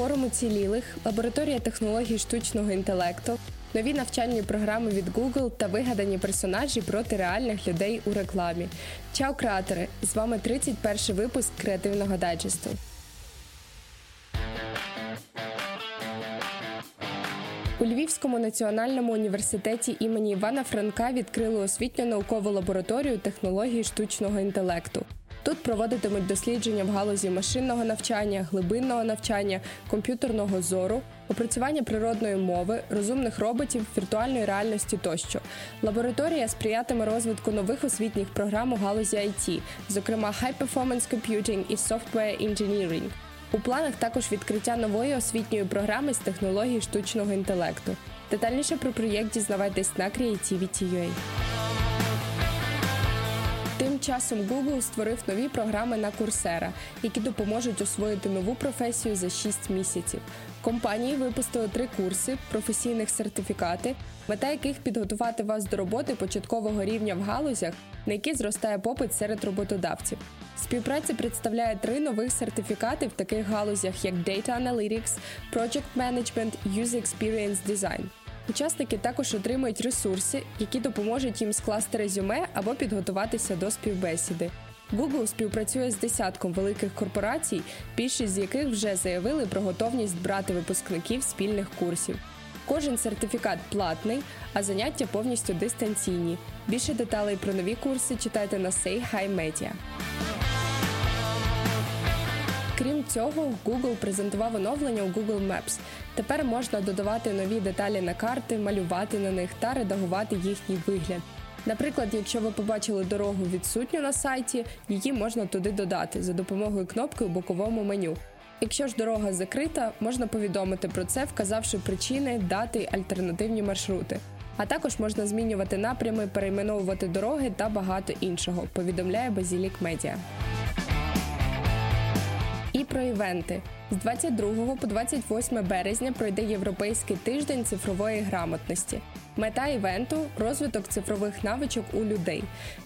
форум уцілілих, лабораторія технологій штучного інтелекту, нові навчальні програми від Google та вигадані персонажі проти реальних людей у рекламі. Чао, креатори! З вами 31 випуск креативного дайджесту. У Львівському національному університеті імені Івана Франка відкрили освітньо наукову лабораторію технологій штучного інтелекту. Тут проводитимуть дослідження в галузі машинного навчання, глибинного навчання, комп'ютерного зору, опрацювання природної мови, розумних роботів, віртуальної реальності тощо. Лабораторія сприятиме розвитку нових освітніх програм у галузі IT, зокрема High Performance Computing і Software Engineering. У планах також відкриття нової освітньої програми з технологій штучного інтелекту. Детальніше про проєкт дізнавайтесь на Creativity.ua. Часом Google створив нові програми на Coursera, які допоможуть освоїти нову професію за 6 місяців. Компанії випустили три курси професійних сертифікати, мета яких підготувати вас до роботи початкового рівня в галузях, на які зростає попит серед роботодавців. Співпраця представляє три нових сертифікати в таких галузях, як Data Analytics, Project Management, User Experience Design. Учасники також отримують ресурси, які допоможуть їм скласти резюме або підготуватися до співбесіди. Google співпрацює з десятком великих корпорацій, більшість з яких вже заявили про готовність брати випускників спільних курсів. Кожен сертифікат платний, а заняття повністю дистанційні. Більше деталей про нові курси читайте на Say Hi Media. Крім цього, Google презентував оновлення у Google Maps. Тепер можна додавати нові деталі на карти, малювати на них та редагувати їхній вигляд. Наприклад, якщо ви побачили дорогу відсутню на сайті, її можна туди додати за допомогою кнопки у боковому меню. Якщо ж дорога закрита, можна повідомити про це, вказавши причини, дати альтернативні маршрути. А також можна змінювати напрями, перейменовувати дороги та багато іншого. Повідомляє Базілік Медіа. І про івенти з 22 по 28 березня пройде європейський тиждень цифрової грамотності. Мета івенту розвиток цифрових навичок у людей.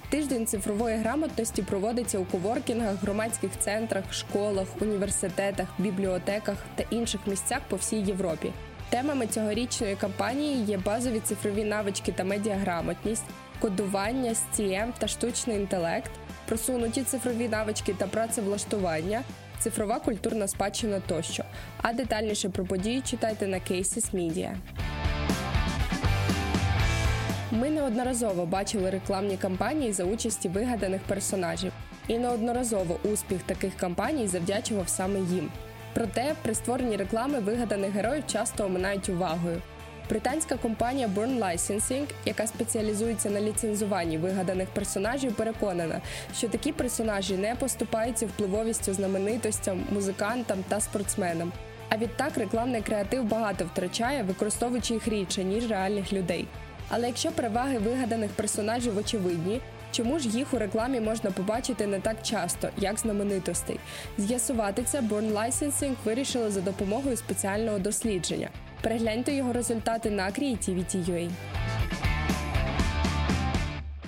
Тиждень цифрової грамотності проводиться у коворкінгах, громадських центрах, школах, університетах, бібліотеках та інших місцях по всій Європі. Темами цьогорічної кампанії є базові цифрові навички та медіаграмотність, кодування, STM та штучний інтелект, просунуті цифрові навички та працевлаштування, цифрова культурна спадщина тощо. А детальніше про події читайте на Cases Media. Ми неодноразово бачили рекламні кампанії за участі вигаданих персонажів, і неодноразово успіх таких кампаній завдячував саме їм. Проте при створенні реклами вигаданих героїв часто оминають увагою. Британська компанія Burn Licensing, яка спеціалізується на ліцензуванні вигаданих персонажів, переконана, що такі персонажі не поступаються впливовістю знаменитостям, музикантам та спортсменам. А відтак рекламний креатив багато втрачає, використовуючи їх рідше ніж реальних людей. Але якщо переваги вигаданих персонажів очевидні, чому ж їх у рекламі можна побачити не так часто, як знаменитостей? З'ясувати це Born Licensing вирішили за допомогою спеціального дослідження. Перегляньте його результати на Creativity.ua.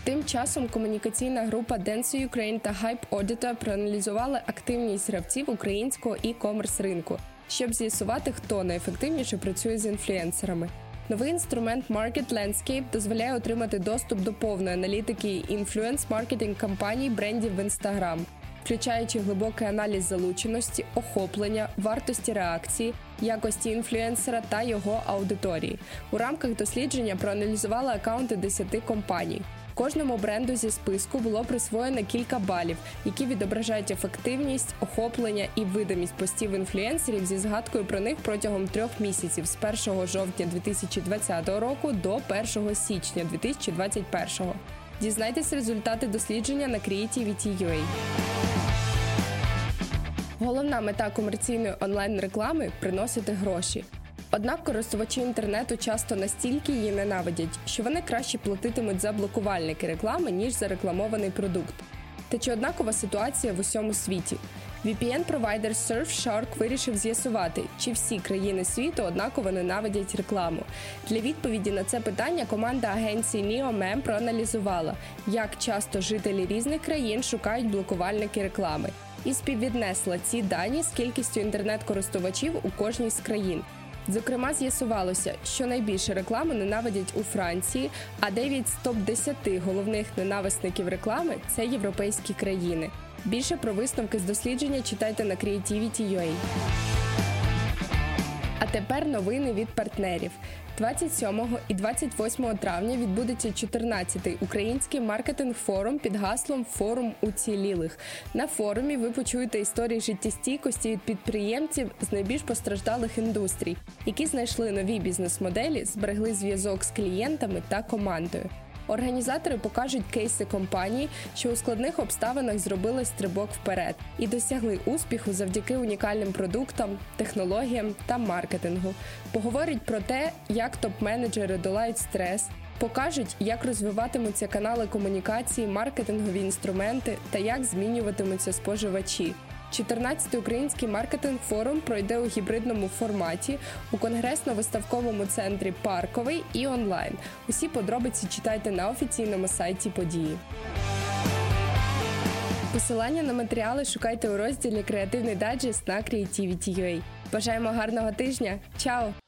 Тим часом комунікаційна група Dance Ukraine та Hype Auditor проаналізували активність гравців українського і-комерс ринку, щоб з'ясувати, хто найефективніше працює з інфлюенсерами. Новий інструмент Market Landscape дозволяє отримати доступ до повної аналітики інфлюенс маркетинг кампаній брендів в Instagram, включаючи глибокий аналіз залученості, охоплення, вартості реакції, якості інфлюенсера та його аудиторії. У рамках дослідження проаналізували акаунти 10 компаній. Кожному бренду зі списку було присвоєно кілька балів, які відображають ефективність, охоплення і видимість постів інфлюенсерів зі згадкою про них протягом трьох місяців з 1 жовтня 2020 року до 1 січня 2021. Дізнайтесь результати дослідження на Creativity.ua. Головна мета комерційної онлайн-реклами приносити гроші. Однак користувачі інтернету часто настільки її ненавидять, що вони краще платитимуть за блокувальники реклами, ніж за рекламований продукт. Та чи однакова ситуація в усьому світі? VPN-провайдер Surfshark вирішив з'ясувати, чи всі країни світу однаково ненавидять рекламу. Для відповіді на це питання команда агенції NeoMem проаналізувала, як часто жителі різних країн шукають блокувальники реклами і співвіднесла ці дані з кількістю інтернет-користувачів у кожній з країн. Зокрема, з'ясувалося, що найбільше реклами ненавидять у Франції, а 9 з топ 10 головних ненависників реклами це європейські країни. Більше про висновки з дослідження читайте на Creativity.ua. Тепер новини від партнерів. 27 і 28 травня відбудеться 14-й український маркетинг-форум під гаслом Форум уцілілих. На форумі ви почуєте історії життєстійкості від підприємців з найбільш постраждалих індустрій, які знайшли нові бізнес-моделі, зберегли зв'язок з клієнтами та командою. Організатори покажуть кейси компаній, що у складних обставинах зробили стрибок вперед і досягли успіху завдяки унікальним продуктам, технологіям та маркетингу. Поговорять про те, як топ-менеджери долають стрес. Покажуть, як розвиватимуться канали комунікації, маркетингові інструменти та як змінюватимуться споживачі. 14-й український маркетинг форум пройде у гібридному форматі у конгресно-виставковому центрі Парковий і онлайн. Усі подробиці читайте на офіційному сайті події. Посилання на матеріали шукайте у розділі Креативний дайджест на Creativity.ua. Бажаємо гарного тижня. Чао!